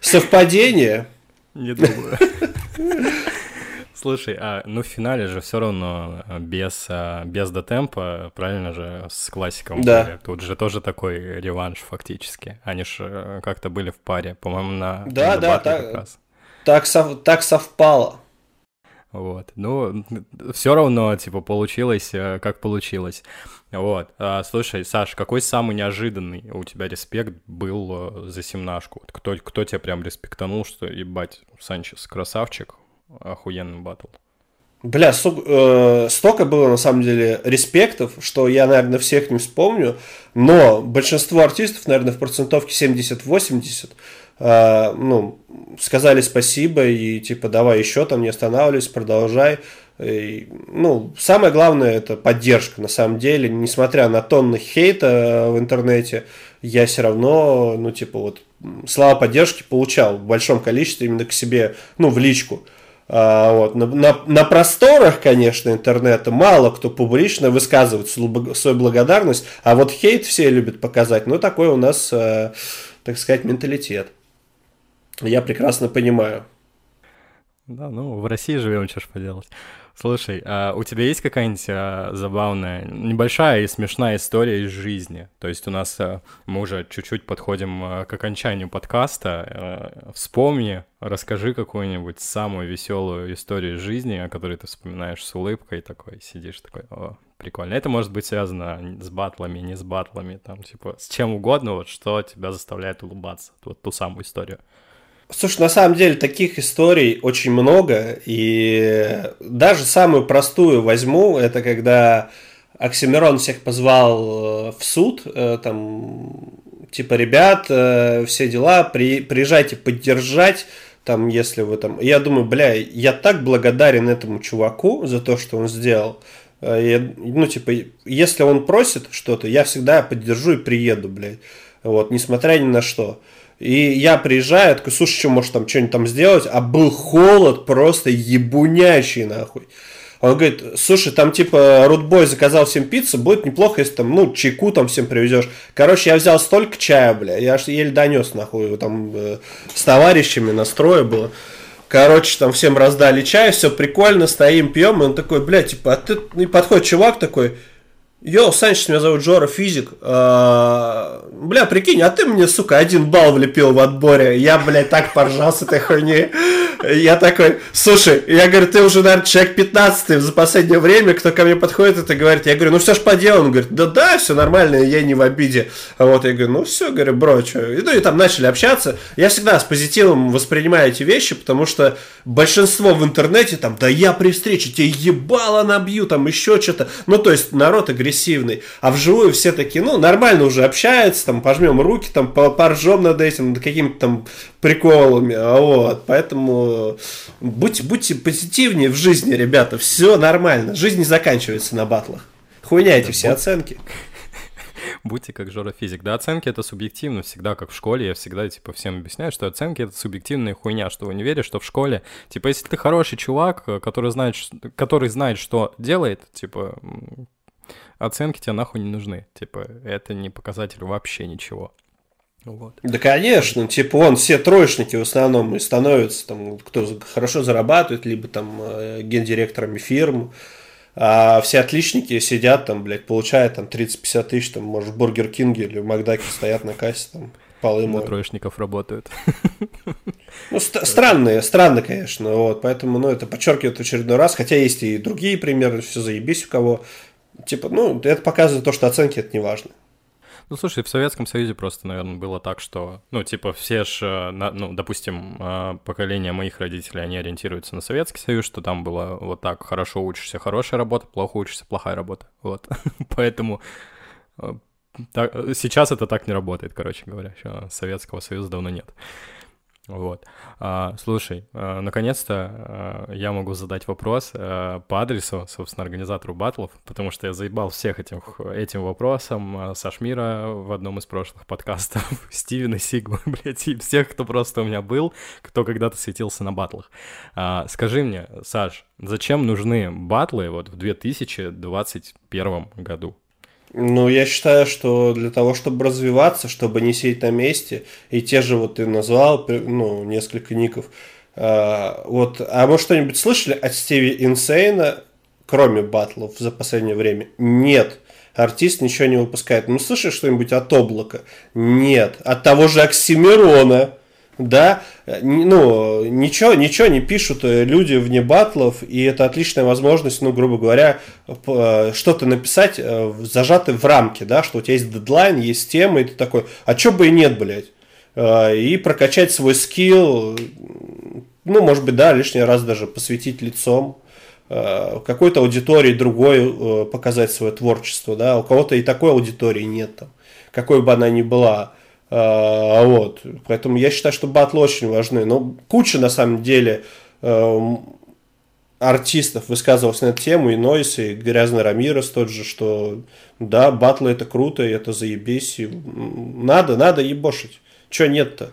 Совпадение? Не думаю. Слушай, а ну в финале же все равно а, без, а, без дотемпа, правильно же, с классиком да. были. Тут же тоже такой реванш фактически. Они же э, как-то были в паре, по-моему, на Да, да, так, так, сов, так совпало. Вот. Ну, все равно, типа, получилось, э, как получилось. Вот. А, слушай, Саш, какой самый неожиданный у тебя респект был э, за семнашку? Кто, кто тебя прям респектанул, что, ебать, Санчес красавчик, охуенный батл? Бля, су- э, столько было на самом деле респектов, что я, наверное, всех не вспомню, но большинство артистов, наверное, в процентовке 70-80 э, ну, сказали спасибо и типа давай еще там не останавливайся, продолжай. И, ну, самое главное это поддержка, на самом деле, несмотря на тонны хейта в интернете, я все равно, ну, типа, вот, слова поддержки получал в большом количестве именно к себе, ну, в личку. А, вот. на, на, на просторах, конечно, интернета мало кто публично высказывает свою благодарность, а вот хейт все любят показать. Ну, такой у нас, э, так сказать, менталитет. Я прекрасно понимаю. Да, ну, в России живем, что ж поделать. Слушай, а у тебя есть какая-нибудь а, забавная, небольшая и смешная история из жизни? То есть у нас а, мы уже чуть-чуть подходим а, к окончанию подкаста. А, вспомни, расскажи какую-нибудь самую веселую историю из жизни, о которой ты вспоминаешь с улыбкой, такой сидишь такой, о, прикольно. Это может быть связано с батлами, не с батлами, там типа с чем угодно, вот что тебя заставляет улыбаться, вот ту самую историю. Слушай, на самом деле таких историй очень много, и даже самую простую возьму, это когда Оксимирон всех позвал э, в суд, э, там, типа, ребят, э, все дела, при, приезжайте поддержать, там, если вы там... Я думаю, бля, я так благодарен этому чуваку за то, что он сделал. Я, ну, типа, если он просит что-то, я всегда поддержу и приеду, блядь. Вот, несмотря ни на что. И я приезжаю, такой, слушай, что может там что-нибудь там сделать? А был холод просто ебунящий, нахуй. Он говорит, слушай, там типа Рудбой заказал всем пиццу, будет неплохо, если там, ну, чайку там всем привезешь. Короче, я взял столько чая, бля, я аж еле донес, нахуй, там э, с товарищами настрое было. Короче, там всем раздали чай, все прикольно, стоим, пьем, и он такой, бля, типа, а ты, и подходит чувак такой, Йоу, Санчес, меня зовут Жора, физик. А, бля, прикинь, а ты мне, сука, один балл влепил в отборе. Я, блядь, так поржал с этой хуйни. Я такой, слушай, я говорю, ты уже, наверное, человек 15 за последнее время, кто ко мне подходит это говорит. Я говорю, ну все ж по делу. Он говорит, да да, все нормально, я не в обиде. А вот я говорю, ну все, говорю, бро, что. Ну и там начали общаться. Я всегда с позитивом воспринимаю эти вещи, потому что большинство в интернете там, да я при встрече тебе ебало набью, там еще что-то. Ну то есть народ агрессивный. А вживую все такие, ну нормально уже общаются, там пожмем руки, там поржем над этим, над какими-то там приколами. А вот, поэтому будьте, будьте позитивнее в жизни, ребята, все нормально. Жизнь не заканчивается на батлах. Хуйня эти все оценки. Будьте как Жора Физик. Да, оценки это субъективно, всегда как в школе. Я всегда, типа, всем объясняю, что оценки это субъективная хуйня, что вы не верите, что в школе, типа, если ты хороший чувак, который знает, который знает, что делает, типа, оценки тебе нахуй не нужны. Типа, это не показатель вообще ничего. Вот. Да, конечно, типа он все троечники в основном и становятся там, кто хорошо зарабатывает, либо там э, гендиректорами фирм, а все отличники сидят там, блядь, получают там 30-50 тысяч, там, может, в Бургер Кинге или в Макдаке стоят на кассе, там, полы моют. троечников работают. Ну, ст- странные, странно, конечно, вот, поэтому, ну, это подчеркивает в очередной раз, хотя есть и другие примеры, все заебись у кого, типа, ну, это показывает то, что оценки это не важно. Ну, слушай, в Советском Союзе просто, наверное, было так, что, ну, типа, все же, э, ну, допустим, э, поколение моих родителей, они ориентируются на Советский Союз, что там было вот так, хорошо учишься, хорошая работа, плохо учишься, плохая работа, вот. Поэтому э, так, сейчас это так не работает, короче говоря, Советского Союза давно нет. Вот. А, слушай, а, наконец-то а, я могу задать вопрос а, по адресу, собственно, организатору батлов, потому что я заебал всех этим, этим вопросом. Сашмира в одном из прошлых подкастов, Стивена Сигма, блядь, и всех, кто просто у меня был, кто когда-то светился на батлах. А, скажи мне, Саш, зачем нужны батлы вот в 2021 году? Ну, я считаю, что для того, чтобы развиваться, чтобы не сидеть на месте, и те же вот ты назвал, ну, несколько ников, э, вот, а вы что-нибудь слышали от Стиви Инсейна, кроме батлов за последнее время? Нет. Артист ничего не выпускает. Ну, слышишь что-нибудь от облака? Нет. От того же Оксимирона да, ну, ничего, ничего не пишут э, люди вне батлов, и это отличная возможность, ну, грубо говоря, э, что-то написать, э, зажатое в рамке, да, что у тебя есть дедлайн, есть тема, и ты такой, а чё бы и нет, блядь, и прокачать свой скилл, ну, может быть, да, лишний раз даже посвятить лицом, какой-то аудитории другой показать свое творчество, да, у кого-то и такой аудитории нет там, какой бы она ни была, а, вот. Поэтому я считаю, что батлы очень важны. Но куча, на самом деле, эм, артистов высказывался на эту тему, и Нойс, и Грязный Рамирес тот же, что да, батлы это круто, это заебись, и надо, надо ебошить. Чё нет-то?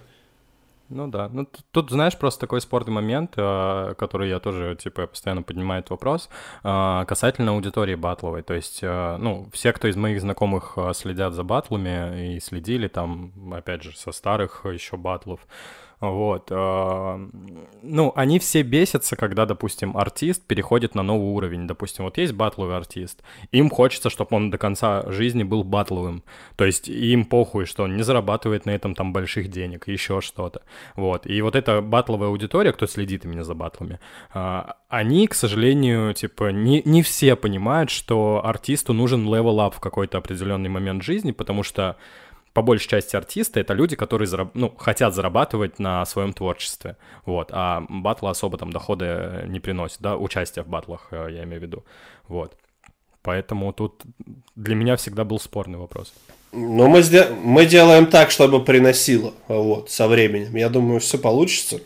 Ну да, ну тут, знаешь, просто такой спорный момент, э, который я тоже, типа, постоянно поднимаю этот вопрос, э, касательно аудитории батловой. То есть, э, ну, все, кто из моих знакомых следят за батлами и следили там, опять же, со старых еще батлов, вот. А, ну, они все бесятся, когда, допустим, артист переходит на новый уровень. Допустим, вот есть батловый артист, им хочется, чтобы он до конца жизни был батловым. То есть им похуй, что он не зарабатывает на этом там больших денег, еще что-то. Вот. И вот эта батловая аудитория, кто следит именно за батлами, а, они, к сожалению, типа, не, не все понимают, что артисту нужен level up в какой-то определенный момент жизни, потому что по большей части артисты это люди, которые зараб... ну, хотят зарабатывать на своем творчестве, вот, а батлы особо там доходы не приносят, да, участие в батлах, э, я имею в виду, вот. Поэтому тут для меня всегда был спорный вопрос. Но мы, мы делаем так, чтобы приносило, вот, со временем. Я думаю, все получится.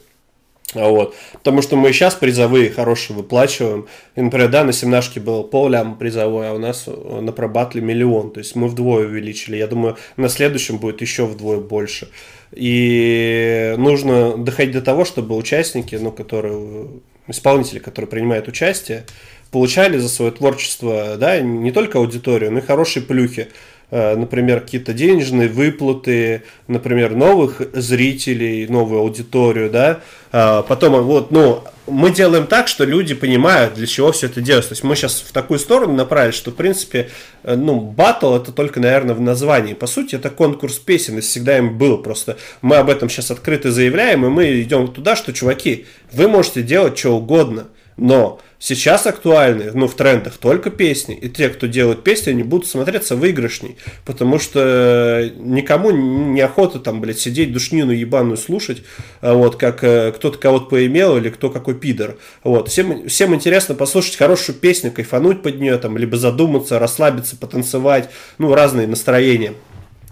Вот. Потому что мы сейчас призовые хорошие выплачиваем. И, например, да, на семнашке был поллям призовой, а у нас на пробатле миллион. То есть мы вдвое увеличили. Я думаю, на следующем будет еще вдвое больше. И нужно доходить до того, чтобы участники, ну, которые, исполнители, которые принимают участие, получали за свое творчество, да, не только аудиторию, но и хорошие плюхи. Э, например, какие-то денежные выплаты, например, новых зрителей, новую аудиторию, да, а, потом вот, ну, мы делаем так, что люди понимают, для чего все это делается. То есть мы сейчас в такую сторону направили, что, в принципе, э, ну, батл это только, наверное, в названии. По сути, это конкурс песен, и всегда им был. Просто мы об этом сейчас открыто заявляем, и мы идем туда, что, чуваки, вы можете делать что угодно, но Сейчас актуальны, ну, в трендах только песни. И те, кто делают песни, они будут смотреться выигрышней. Потому что никому не охота там, блядь, сидеть душнину ебаную слушать, а вот, как э, кто-то кого-то поимел или кто какой пидор. Вот. Всем, всем интересно послушать хорошую песню, кайфануть под нее, там, либо задуматься, расслабиться, потанцевать, ну, разные настроения.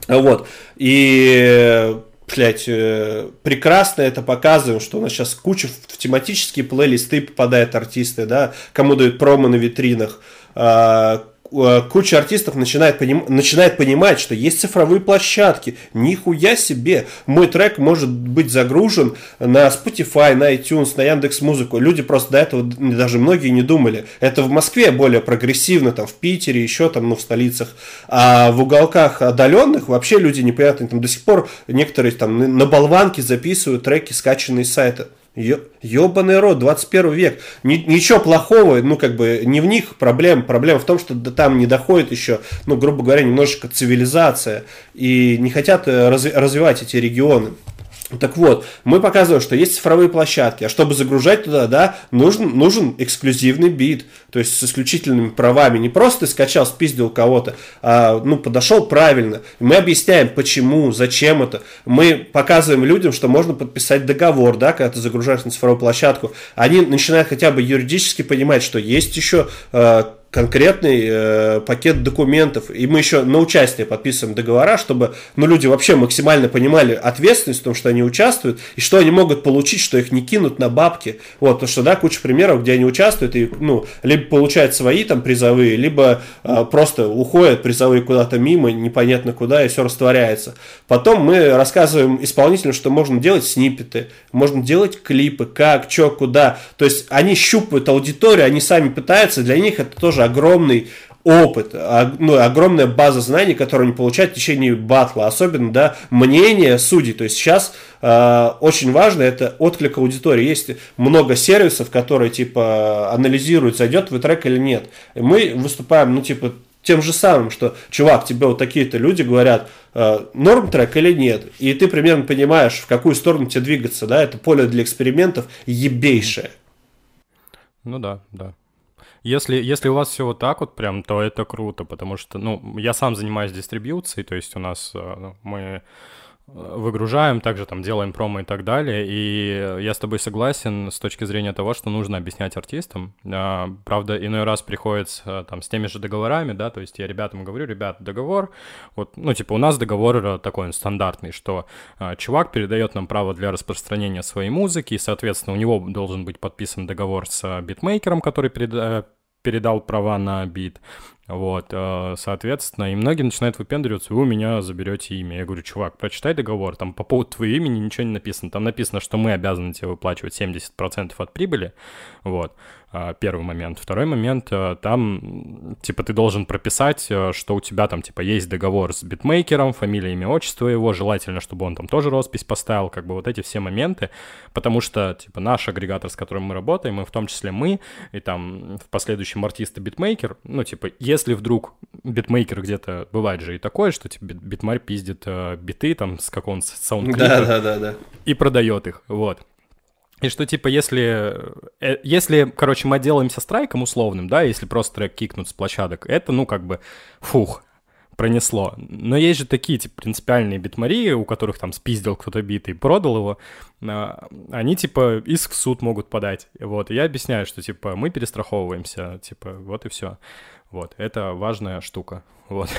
Вот. И блядь, э, прекрасно это показываем, что у нас сейчас куча в тематические плейлисты попадают артисты, да, кому дают промо на витринах, а, куча артистов начинает, поним... начинает понимать, что есть цифровые площадки. Нихуя себе! Мой трек может быть загружен на Spotify, на iTunes, на Яндекс Музыку. Люди просто до этого даже многие не думали. Это в Москве более прогрессивно, там в Питере, еще там, ну, в столицах. А в уголках отдаленных вообще люди непонятные. Там до сих пор некоторые там на болванке записывают треки, скачанные с сайта. Ёбаный рот, 21 век. Ни, ничего плохого, ну, как бы, не в них проблем. Проблема в том, что там не доходит еще, ну, грубо говоря, немножечко цивилизация. И не хотят э, разви- развивать эти регионы. Так вот, мы показываем, что есть цифровые площадки, а чтобы загружать туда, да, нужен, нужен эксклюзивный бит, то есть с исключительными правами. Не просто ты скачал, спиздил кого-то, а ну, подошел правильно. Мы объясняем, почему, зачем это. Мы показываем людям, что можно подписать договор, да, когда ты загружаешь на цифровую площадку. Они начинают хотя бы юридически понимать, что есть еще э, конкретный э, пакет документов. И мы еще на участие подписываем договора, чтобы ну, люди вообще максимально понимали ответственность в том, что они участвуют, и что они могут получить, что их не кинут на бабки. Вот, потому что, да, куча примеров, где они участвуют, и, ну, либо получают свои там призовые, либо э, просто уходят призовые куда-то мимо, непонятно куда, и все растворяется. Потом мы рассказываем исполнителям, что можно делать снипеты, можно делать клипы, как, что, куда. То есть они щупают аудиторию, они сами пытаются, для них это тоже тоже огромный опыт, ну, огромная база знаний, которую они получают в течение батла, особенно, да, мнение судей. То есть сейчас э, очень важно это отклик аудитории. Есть много сервисов, которые, типа, анализируют, зайдет в трек или нет. И мы выступаем, ну, типа, тем же самым, что, чувак, тебе вот такие-то люди говорят, э, норм трек или нет, и ты примерно понимаешь, в какую сторону тебе двигаться, да, это поле для экспериментов ебейшее. Ну да, да. Если, если у вас все вот так вот прям, то это круто, потому что, ну, я сам занимаюсь дистрибьюцией, то есть у нас э, мы выгружаем, также там делаем промо и так далее. И я с тобой согласен с точки зрения того, что нужно объяснять артистам. А, правда, иной раз приходится там с теми же договорами, да, то есть я ребятам говорю, ребят, договор, вот, ну, типа у нас договор такой стандартный, что а, чувак передает нам право для распространения своей музыки, и, соответственно, у него должен быть подписан договор с битмейкером, который перед, передал права на бит. Вот, э, соответственно, и многие начинают выпендриваться, вы у меня заберете имя. Я говорю, чувак, прочитай договор, там по поводу твоего имени ничего не написано. Там написано, что мы обязаны тебе выплачивать 70% от прибыли, вот. А, первый момент. Второй момент, э, там, типа, ты должен прописать, э, что у тебя там, типа, есть договор с битмейкером, фамилия, имя, отчество его, желательно, чтобы он там тоже роспись поставил, как бы вот эти все моменты, потому что, типа, наш агрегатор, с которым мы работаем, и в том числе мы, и там в последующем артист и битмейкер, ну, типа, если вдруг битмейкер где-то, бывает же и такое, что, типа, битмарь пиздит э, биты там с какого-нибудь SoundClick а да, да, да, да. и продает их, вот. И что, типа, если, э, если, короче, мы делаемся страйком условным, да, если просто трек кикнут с площадок, это, ну, как бы, фух, пронесло. Но есть же такие, типа, принципиальные битмари, у которых там спиздил кто-то бит и продал его, а, они, типа, иск в суд могут подать. Вот, и я объясняю, что, типа, мы перестраховываемся, типа, вот и все. Вот, это важная штука, вот.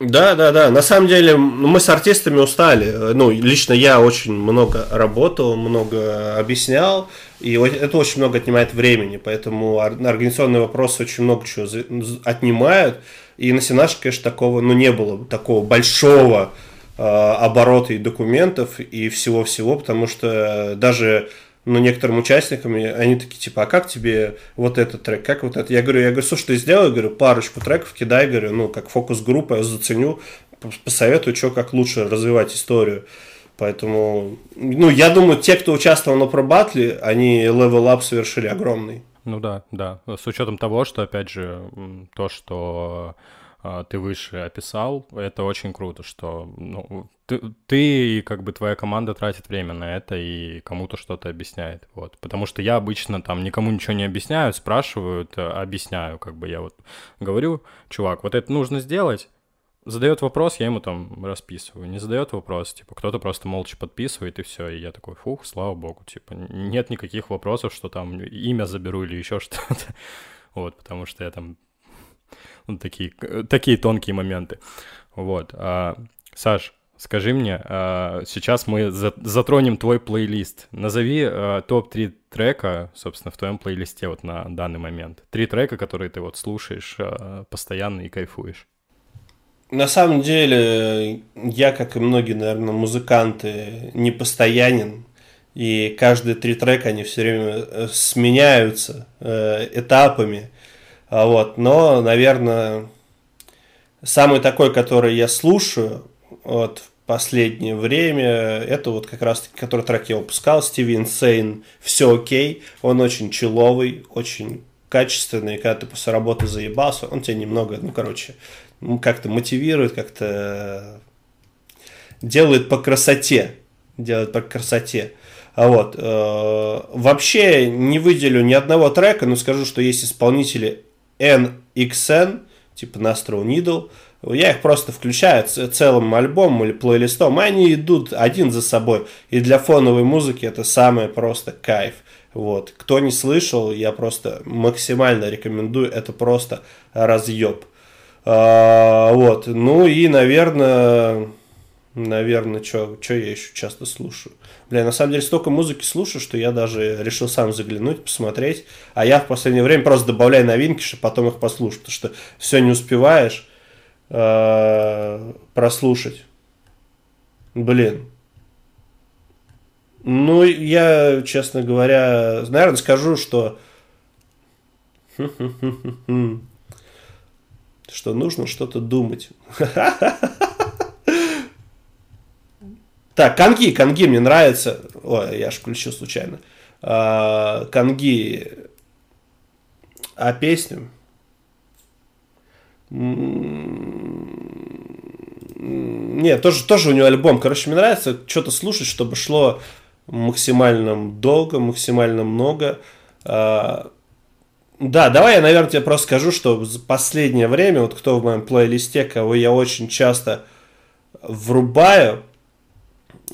Да, да, да. На самом деле мы с артистами устали. Ну, лично я очень много работал, много объяснял, и это очень много отнимает времени, поэтому организационные вопросы очень много чего отнимают. И на Сенаше, конечно, такого, ну, не было такого большого э, оборота и документов и всего-всего, потому что даже но некоторым участникам, они такие, типа, а как тебе вот этот трек, как вот это? Я говорю, я говорю, слушай, ты сделай, говорю, парочку треков кидай, говорю, ну, как фокус-группа, я заценю, посоветую, что, как лучше развивать историю. Поэтому, ну, я думаю, те, кто участвовал на пробатле, они up совершили огромный. Ну да, да. С учетом того, что, опять же, то, что ты выше описал, это очень круто, что ну, ты, ты и как бы твоя команда тратит время на это и кому-то что-то объясняет, вот. Потому что я обычно там никому ничего не объясняю, спрашивают, э, объясняю, как бы я вот говорю, чувак, вот это нужно сделать, задает вопрос, я ему там расписываю. Не задает вопрос, типа, кто-то просто молча подписывает, и все. И я такой, фух, слава богу, типа, нет никаких вопросов, что там имя заберу или еще что-то. Вот, потому что я там ну, такие, такие тонкие моменты. Вот. А, Саш, скажи мне, а, сейчас мы за, затронем твой плейлист. Назови а, топ-3 трека, собственно, в твоем плейлисте вот на данный момент. Три трека, которые ты вот слушаешь постоянно и кайфуешь. На самом деле, я, как и многие, наверное, музыканты, не постоянен. И каждые три трека, они все время э, сменяются э, этапами. А вот, но, наверное, самый такой, который я слушаю вот, в последнее время, это вот как раз который трек я выпускал, Стиви Инсейн «Все окей». Он очень человый, очень качественный, когда ты после работы заебался, он тебя немного, ну, короче, как-то мотивирует, как-то делает по красоте, делает по красоте. А вот. Э, вообще не выделю ни одного трека, но скажу, что есть исполнители NXN, типа Nastro Needle, я их просто включаю целым альбомом или плейлистом, и они идут один за собой. И для фоновой музыки это самое просто кайф. Вот. Кто не слышал, я просто максимально рекомендую, это просто разъеб. А, вот. Ну и, наверное, наверное, что я еще часто слушаю. Бля, на самом деле столько музыки слушаю, что я даже решил сам заглянуть, посмотреть. А я в последнее время просто добавляю новинки, чтобы потом их послушать, потому что все не успеваешь э, прослушать. Блин. Ну, я, честно говоря, наверное, скажу, что что нужно что-то думать. Так, Канги, Канги мне нравится. Ой, я аж включил случайно. А, Канги. А песню? Нет, тоже, тоже у него альбом. Короче, мне нравится что-то слушать, чтобы шло максимально долго, максимально много. А, да, давай я, наверное, тебе просто скажу, что в последнее время, вот кто в моем плейлисте, кого я очень часто врубаю,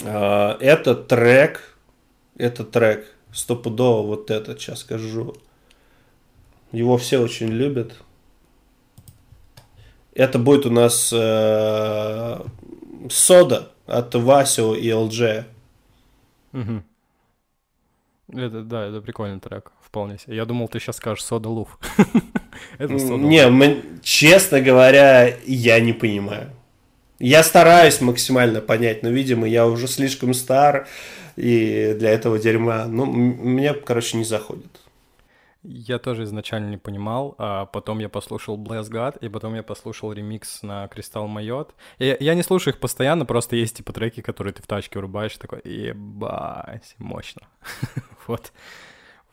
это трек, это трек, стопудово вот этот, сейчас скажу. Его все очень любят. Это будет у нас э, сода от Васио и ЛДЖ. Угу. Это, да, это прикольный трек, вполне себе. Я думал, ты сейчас скажешь Сода Луф. Не, честно говоря, я не понимаю. Я стараюсь максимально понять, но, видимо, я уже слишком стар и для этого дерьма. Ну, мне, короче, не заходит. Я тоже изначально не понимал, а потом я послушал Bless God, и потом я послушал ремикс на Crystal Майот. Я, я не слушаю их постоянно, просто есть типа треки, которые ты в тачке врубаешь, такой, ебать, мощно. вот.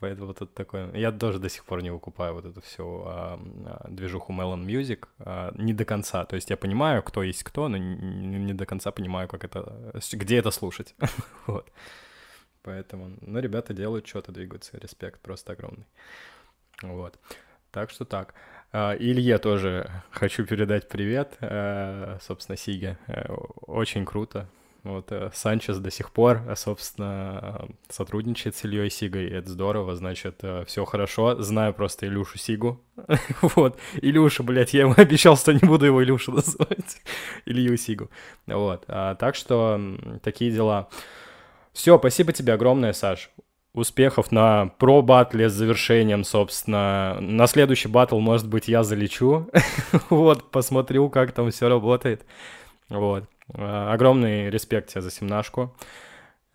Поэтому вот это такое. Я тоже до сих пор не выкупаю вот эту всю а, а, движуху Melon Music а, не до конца. То есть я понимаю, кто есть кто, но не, не до конца понимаю, как это, где это слушать. вот. Поэтому, ну, ребята делают что-то, двигаются, респект просто огромный. Вот. Так что так. А, Илье тоже хочу передать привет, э, собственно, Сиге. Э, очень круто. Вот э, Санчес до сих пор, собственно, сотрудничает с Ильей Сигой, это здорово, значит, все хорошо. Знаю просто Илюшу Сигу. вот, Илюша, блядь, я ему обещал, что не буду его Илюша называть. Илью Сигу. Вот, а, так что такие дела. Все, спасибо тебе огромное, Саш. Успехов на про батле с завершением, собственно. На следующий батл, может быть, я залечу. вот, посмотрю, как там все работает. Вот. А, огромный респект тебе за семнашку.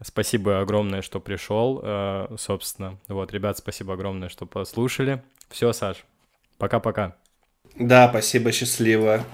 Спасибо огромное, что пришел, а, собственно. Вот, ребят, спасибо огромное, что послушали. Все, Саш, пока-пока. Да, спасибо, счастливо.